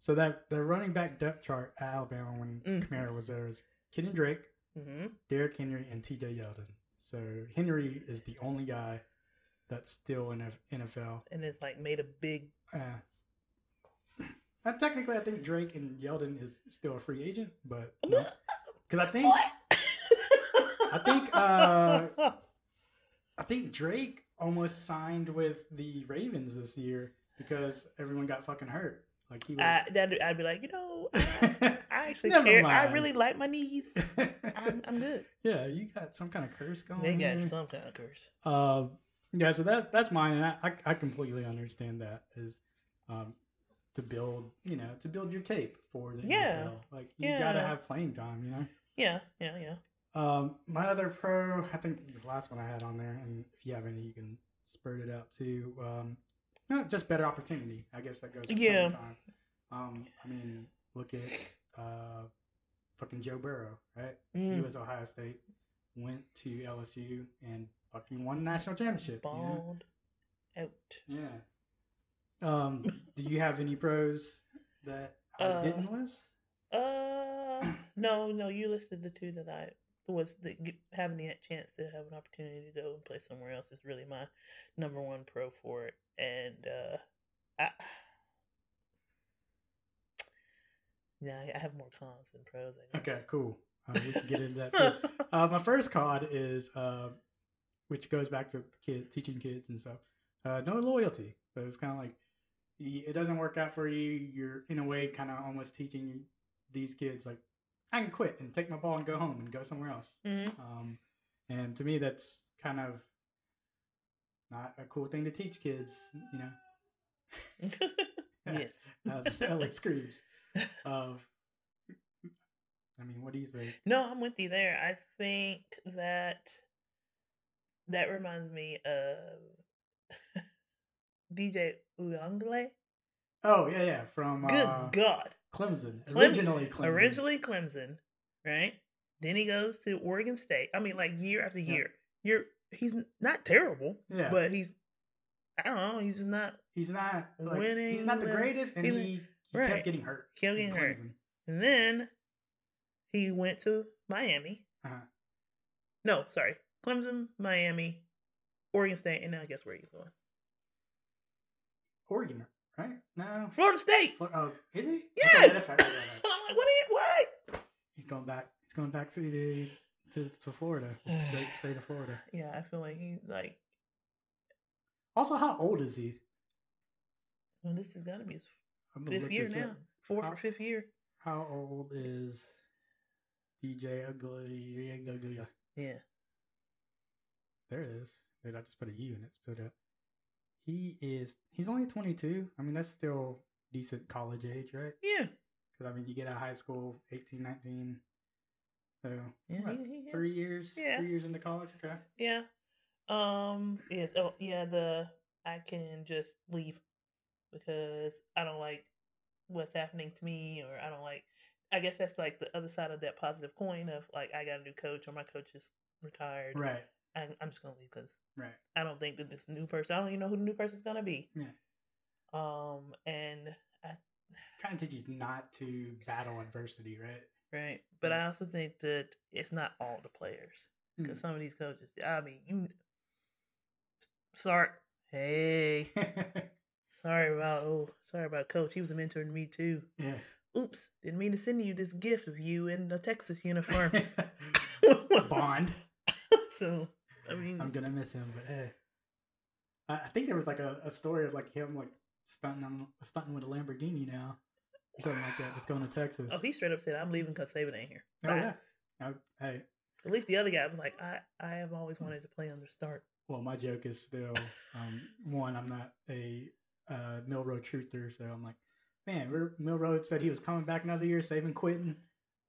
So that the running back depth chart at Alabama when Mm. Kamara was there is Kenny Drake, hmm Derrick Henry, and T.J. Yeldon. So Henry is the only guy that's still in NFL. And it's like made a big Uh, <clears throat> technically, I think Drake and Yeldon is still a free agent, but <laughs> because I think I think, uh, I think Drake almost signed with the Ravens this year because everyone got fucking hurt. Like he was. I, I'd be like, you know, I, <laughs> I actually care. I really like my knees. <laughs> I'm, I'm good. yeah, you got some kind of curse going. They got some kind of curse. Um, yeah, so that that's mine, and I, I, I completely understand that is um, to build, you know, to build your tape for the Yeah. NFL. Like you gotta have playing time, you know. Yeah, yeah, yeah. Um, my other pro, I think this last one I had on there, and if you have any, you can spurt it out too. Um, just better opportunity. I guess that goes. Yeah. Time. Um, I mean, look at uh, fucking Joe Burrow, right? He Mm. was Ohio State, went to LSU, and fucking won the national championship. You know? Balled out. Yeah. Um, do you have any pros that I <laughs> Uh, didn't list? Uh, no, no. You listed the two that I was the, having the chance to have an opportunity to go and play somewhere else is really my number one pro for it, and uh, I. <sighs> Yeah, I- have more cons than pros. I guess. Okay, cool. Uh, we can get into that too. <laughs> Uh, my first con is, uh, which goes back to kid teaching kids and stuff. Uh, no loyalty. So it's kind of like it doesn't work out for you. You're in a way kind of almost teaching these kids like I can quit and take my ball and go home and go somewhere else. Mhm. Um, and to me, that's kind of not a cool thing to teach kids. You know, <laughs> yes. as Ellie <laughs> screams. Um, I mean, what do you think? No, I'm with you there. I think that that reminds me of <laughs> DJ Uyangle. Oh yeah, yeah, from Good uh, God. Clemson. Clem- Originally Clemson. Originally Clemson, right? Then he goes to Oregon State. I mean, like year after Yeah. year. You're he's not terrible, Yeah. but he's I don't know. He's not He's not like, He's not the greatest, and he's- he, he right. kept getting hurt. Kept getting hurt. Clemson. And then he went to Miami. Uh-huh. No, sorry. Clemson, Miami, Oregon State, and now guess where he's going? Oregon, right? No. Florida State. Oh, is he? Yes. Okay, that's right. right, right, right. <laughs> I'm like, what? Are you, what? He's going back. He's going back to the to, to Florida, the great <sighs> state of Florida. Yeah, I feel like he's like, Also, how old is he? well, this is gonna be his fifth year now, up. fourth How- or fifth year. How old is DJ Ugly? Yeah, There it is. Wait, I just put a U in it. Spit it. He is. He's only 22. I mean, that's still decent college age, right? yeah, Because I mean, you get out of high school, 18, 19. So yeah, what, he- he- three years. Yeah. Three years into college. Okay. yeah. Um, yes. Oh, yeah. The I can just leave because I don't like what's happening to me, or I don't like. I guess that's like the other side of that positive coin of like I got a new coach or my coach is retired. Right. I, I'm just gonna leave because Right. I don't think that this new person. I don't even know who the new person's gonna be. Yeah. Um, and I Kind of teaches not to battle adversity, right? right, but Mm. I also think that it's not all the players because Mm. some of these coaches. I mean, you start. Hey, <laughs> sorry about oh, sorry about coach. He was a mentor to me too. yeah. Oops, didn't mean to send you this gift of you in the Texas uniform. <laughs> <laughs> Bond. so I mean, I'm gonna miss him, but hey. I, I think there was like a, a story of like him like stunting on stunting with a Lamborghini now. Or something like that, just going to Texas. oh, he straight up said, "I'm leaving because Saban ain't here." Oh, Bye. yeah. I- hey, At least the other guy was like, "I I have always wanted to play under start." well, my joke is still um, one. I'm not a uh, Milroe truther, so I'm like, man, Milroe said he was coming back another year, saving quitting.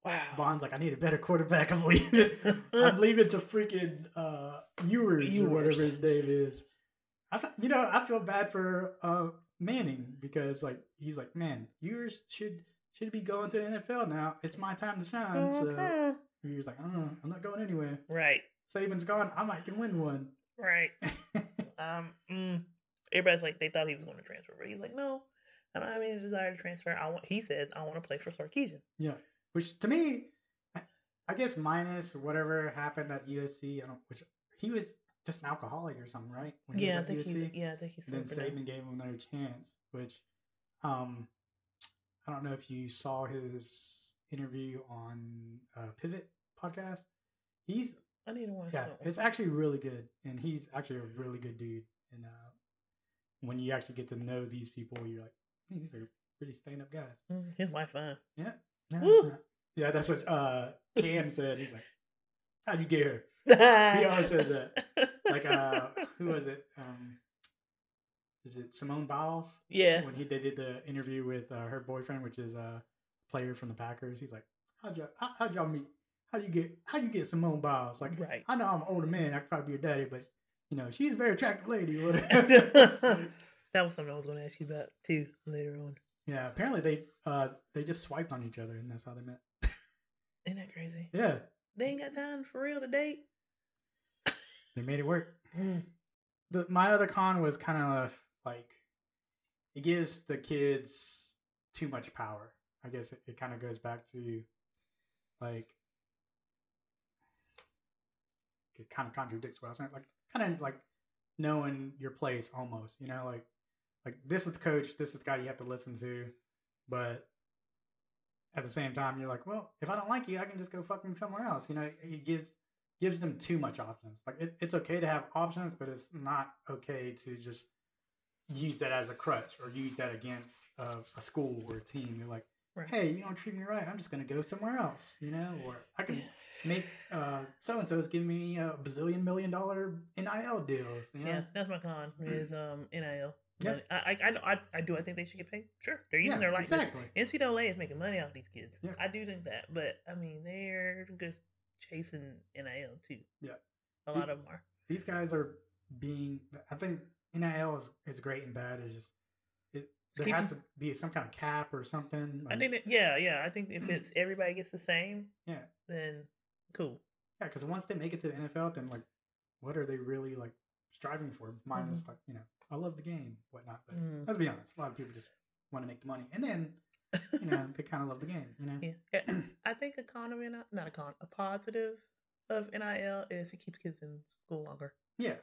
Wow. Bond's like, I need a better quarterback. I'm leaving. <laughs> I'm leaving to freaking uh, Ewers or whatever Ewers. his name is. I, you know, I feel bad for uh, Manning because like he's like, man, Ewers should should be going to the NFL now. It's my time to shine. So Mhm. he was like, oh, I'm not going anywhere. Right. Saban's gone. I might can win one. Right. <laughs> Um. Mm, everybody's like they thought he was going to transfer, but he's like, no, I don't have any desire to transfer. I want. He says I want to play for Sarkisian. yeah, which to me, I- guess minus whatever happened at USC. I don't. Which he was just an alcoholic or something, right? When Yeah, I was at think he's. USC? Yeah, I think he's. And then. Saban gave him another chance, which um I don't know if you saw his interview on uh, Pivot podcast. He's I need to watch yeah, that it's actually really good, and he's actually a really good dude. And uh, when you actually get to know these people, you're like, man, these are pretty stand up guys. Mm, His wife fine. Yeah, yeah, Woo. yeah. That's what uh Cam said. He's like, how'd you get here? he <laughs> always says that. Like uh, who was it? Um, is it Simone Biles? yeah. when he they did the interview with uh, her boyfriend, which is a player from the Packers. He's like, "How'd y'all how, how'd y'all meet? How you get how you get Simone Biles? Like, Right. I know I'm an older man. I could probably be your daddy, but you know she's a very attractive lady. <laughs> <laughs> That was something I was going to ask you about too later on. Yeah, apparently they uh they just swiped on each other, and that's how they met. Isn't that crazy? Yeah, They ain't got time for real to date. they made it work. Mm. The my other con was kind of like it gives the kids too much power. I guess it, it kind of goes back to like it kind of contradicts what I was saying. Like kind of like knowing your place almost, you know, like like this is the coach, this is the guy you have to listen to, but at the same time you're like, well, if I don't like you, I can just go fucking somewhere else. You know, it gives gives them too much options. Like it, it's okay to have options, but it's not okay to just use that as a crutch or use that against a, a school or a team. You're like, Right. hey, you don't treat me right. I'm just gonna go somewhere else. You know, or I can make uh so and so's giving me a bazillion million dollar NIL deals. You know? Yeah, that's my con. Is um NIL. Yeah. I, I I I I do. I think they should get paid. Sure, they're using Yeah, their likeness. exactly. NCAA is making money off these kids. Yeah. I do think that, but I mean they're just chasing NIL too. Yeah. a The- lot of them are. These guys are being. I think NIL is, is great and bad. It's just it. There Keep has them- to be some kind of cap or something. I think that yeah, yeah. I think if <clears throat> it's everybody gets the same, Yeah. then cool. Yeah, because once they make it to the NFL, then like, what are they really like striving for? Minus mm-hmm. like you know, I love the game, whatnot. But Mm. let's be honest, a lot of people just want to make the money, and then you know they kind of love the game. You know, <laughs> Yeah. I think a con of NIL, not a con, a positive of NIL is it keeps kids in school longer. yeah.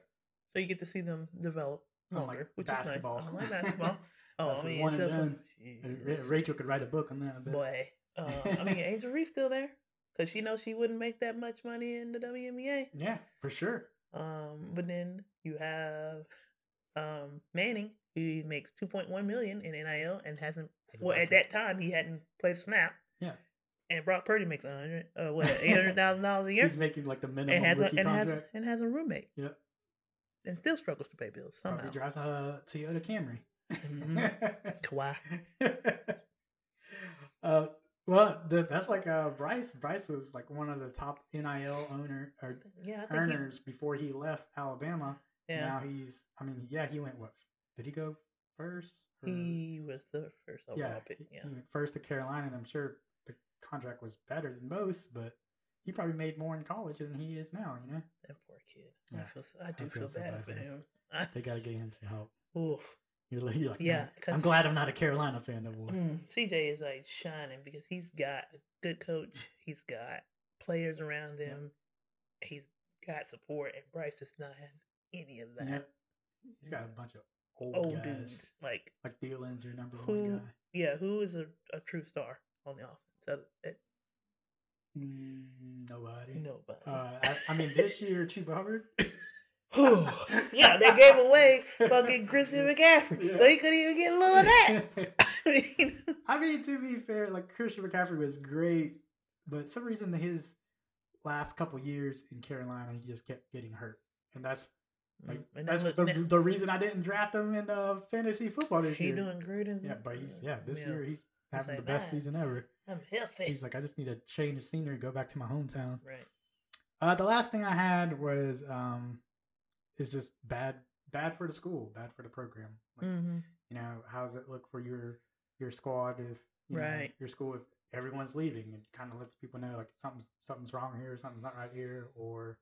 So you get to see them develop longer, which basketball. is nice. Unlike basketball. <laughs> Oh, That's I mean, one and done. Jeez. Rachel could write a book on that. I boy. Uh, I mean, Angel Reese still there because she knows she wouldn't make that much money in the WNBA. Yeah, for sure. Um, but then you have um Manning who makes two point one million in NIL and hasn't. As Well, at that time he hadn't played snap. Yeah. And Brock Purdy makes a hundred, uh, what, <laughs> eight hundred thousand dollars a year, He's making like the minimum and has a, and has contract. and has a roommate, Yeah. and still struggles to pay bills somehow. Probably drives a Toyota Camry. <laughs> Mhm. Kawhi. <laughs> uh, well, th- that's like uh, Bryce. Bryce was like one of the top NIL owner or Yeah, think he, earners before he left Alabama. Yeah, Now he's. I mean, yeah, he went. What did he go first? Or- he was the first yeah, pick. Yeah, he went first to Carolina, and I'm sure the contract was better than most, but he probably made more in college than he is now. You know, that poor kid. Yeah, I feel, so, I do feel feel, so bad, bad for him. him. I, they got to get him some help. <laughs> oof. You're, li- you're like, Yeah, I'm glad I'm not a Carolina fan no more. Mm, CJ is like shining because he's got a good coach. He's got players around him. He's got support, and Bryce is not any of that. Yep. He's got a bunch of old, Old guys. dudes, like Like Thielen's your number who? one guy. Yeah, who is a, a true star on the offense? Mm, nobody. nobody. Uh, I, I mean, this year, <laughs> Chuba Hubbard. <sighs> yeah, they gave away fucking Christian <laughs> McCaffrey, Yeah. so he couldn't even get a little of that. <laughs> I mean, I mean, to be fair, like Christian McCaffrey was great, but some reason his last couple years in Carolina, he just kept getting hurt, and that's like Mm, and that's the, the reason I didn't draft him in uh, fantasy football this he year. doing great yeah, but he's yeah this yeah. year he's having like, the best "Man, season ever. I'm healthy. He's like, I just need to change the scenery, go back to my hometown. right. Uh, the last thing I had was um, is just bad, bad for the school, bad for the program. Like, Mm-hmm. You know, how does it look for your your squad if you know, Right. your school if everyone's leaving? It kind of lets people know like something's something's wrong here, something's not right here, or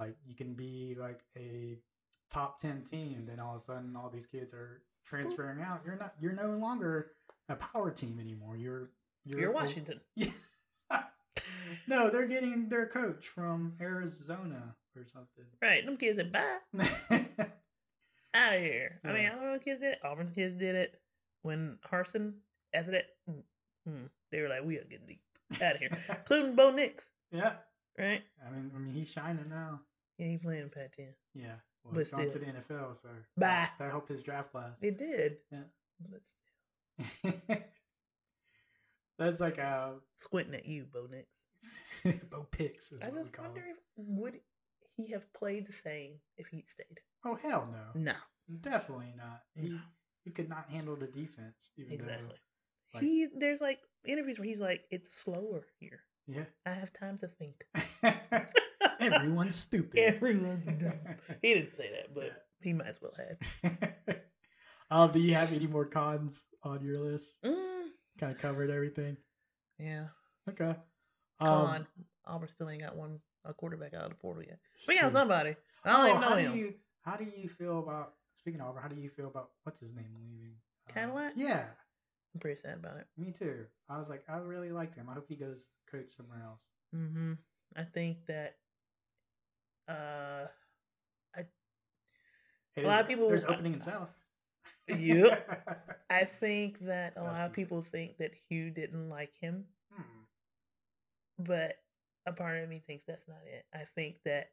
like you can be like a top ten team, then all of a sudden all these kids are transferring out. You're not. You're no longer a power team anymore. You're you're, You're Washington. <laughs> yeah. no, they're getting their coach from Arizona or something. Right. Them kids said, bye. <laughs> Out of here. I mean, Yeah. I don't know what kids did it. Auburn's kids did it. When Harsin, after that, mm, mm, they were like, we are getting deep. Out of here. <laughs> Including Bo Nix. yeah, Right? I mean, I mean, he's shining now. Yeah, he playing Pat 10. Yeah, well, But he's gone to still. the NFL, so Bye. that, helped his draft class. It did. Yeah. Still, <laughs> That's like uh, squinting at you, Bo Nix. <laughs> Bo Picks is I what we call wonder him. if would he have played the same if he'd stayed. Oh hell no, No. definitely not. He No. he could not handle the defense. Even Exactly. like- he there's like interviews where he's like, it's slower here. Yeah. I have time to think. <laughs> Everyone's stupid. Everyone's dumb. He didn't say that, but he might as well have. <laughs> um, do you have any more cons on your list? Mm, Kind of covered everything. yeah. Okay. Con. Auburn still ain't got one a quarterback out of the portal yet. We got somebody. I don't Oh, even know how him. Do you, how do you feel about speaking of Auburn? How do you feel about what's his name leaving? Um, Cadillac? yeah, I'm pretty sad about it. me too. I was like, I really liked him. I hope he goes coach somewhere else. Mm-hmm. I think that uh Hey, A lot of people- There's opening in South. Yep. <laughs> I think that a lot of people think that Hugh didn't like him, Hmm. but a part of me thinks that's not it. I think that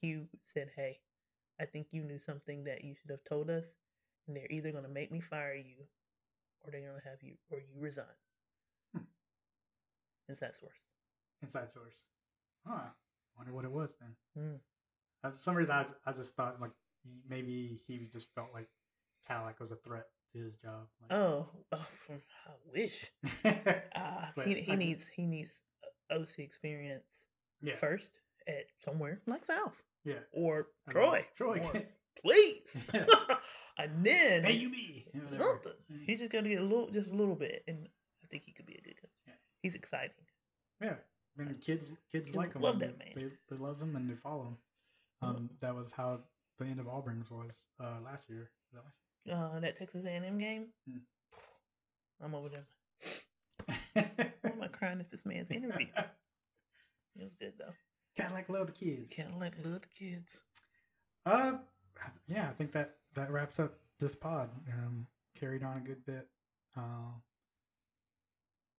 Hugh said, Hey, I think you knew something that you should have told us, and they're either gonna make me fire you or they're gonna have you or you resign. Hmm. Inside source. Inside source. Huh. I wonder what it was then. Mm. Uh, For some reason, I, I just thought like maybe he just felt like Cadillac was a threat to his job. Like, Oh, <laughs> oh I wish. <laughs> Uh, he he I- needs he needs OC experience yeah, first at somewhere like South yeah. or I mean, Troy. Troy. or- <laughs> please. Yeah. and then AUB. something. He's just gonna get a little, just a little bit, and I think he could be a good coach. Yeah. He's exciting. Yeah, And kids, kids like him. love that man. They, they love him and they follow him. Um, that was how the end of Auburn's was uh, last year. That Uh, that Texas A&M game. Hmm. <sighs> I'm over there. Why <laughs> am I crying at this man's interview? <laughs> It was good though. Kind of like love the kids. Cadillac love the kids. Uh, yeah, I think that that wraps up this pod. Um, carried on a good bit. Uh,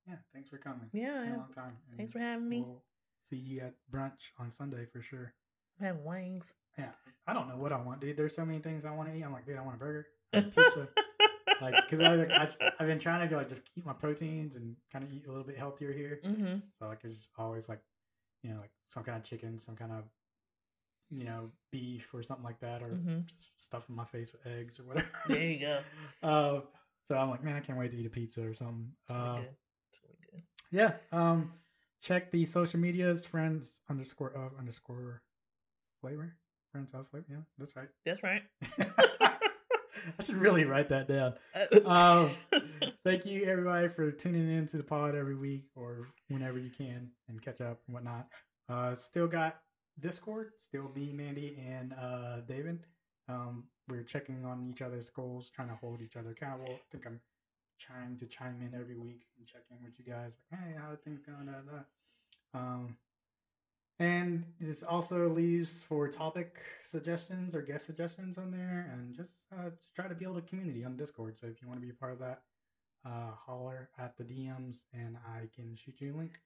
yeah, thanks for coming. Yeah, it's been a long time. and Thanks for having me. We'll see you at brunch on Sunday for sure. I'm wings. Yeah, I don't know what I want, dude. There's so many things I want to eat. I'm like, dude, I want a burger, I want pizza. <laughs> like, cause I, like, I I've been trying to like just eat my proteins and kind of eat a little bit healthier here. mm-hmm. So like it's just always like, you know, like some kind of chicken, some kind of, you know, beef or something like that, or Mhm. just stuffing my face with eggs or whatever. There you go. <laughs> Uh, so I'm like, man, I can't wait to eat a pizza or something. Uh, good. It's really good. Yeah. Um, check the social medias, friends underscore of underscore flavor, friends of flavor. Yeah, that's right. That's right. <laughs> I should really write that down. Um, <laughs> Thank you everybody for tuning in to the pod every week or whenever you can and catch up and whatnot. Uh, still got Discord, still me, Mandy, and uh, David. Um, we're checking on each other's goals, trying to hold each other accountable. I think I'm trying to chime in every week and check in with you guys. Like, hey, how are things going? Da, da. Um, and this also leaves for topic suggestions or guest suggestions on there, and just uh, to try to build a community on Discord. So if you want to be a part of that, uh, holler at the DMs, and I can shoot you a link.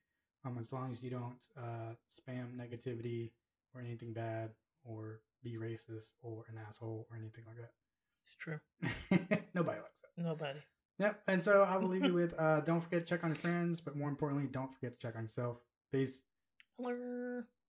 Um, as long as you don't uh, spam negativity or anything bad, or be racist or an asshole or anything like that. it's true. <laughs> Nobody likes that. Nobody. Yep. And so I will leave you with <laughs> uh, don't forget to check on your friends, but more importantly, don't forget to check on yourself. Peace. Holler.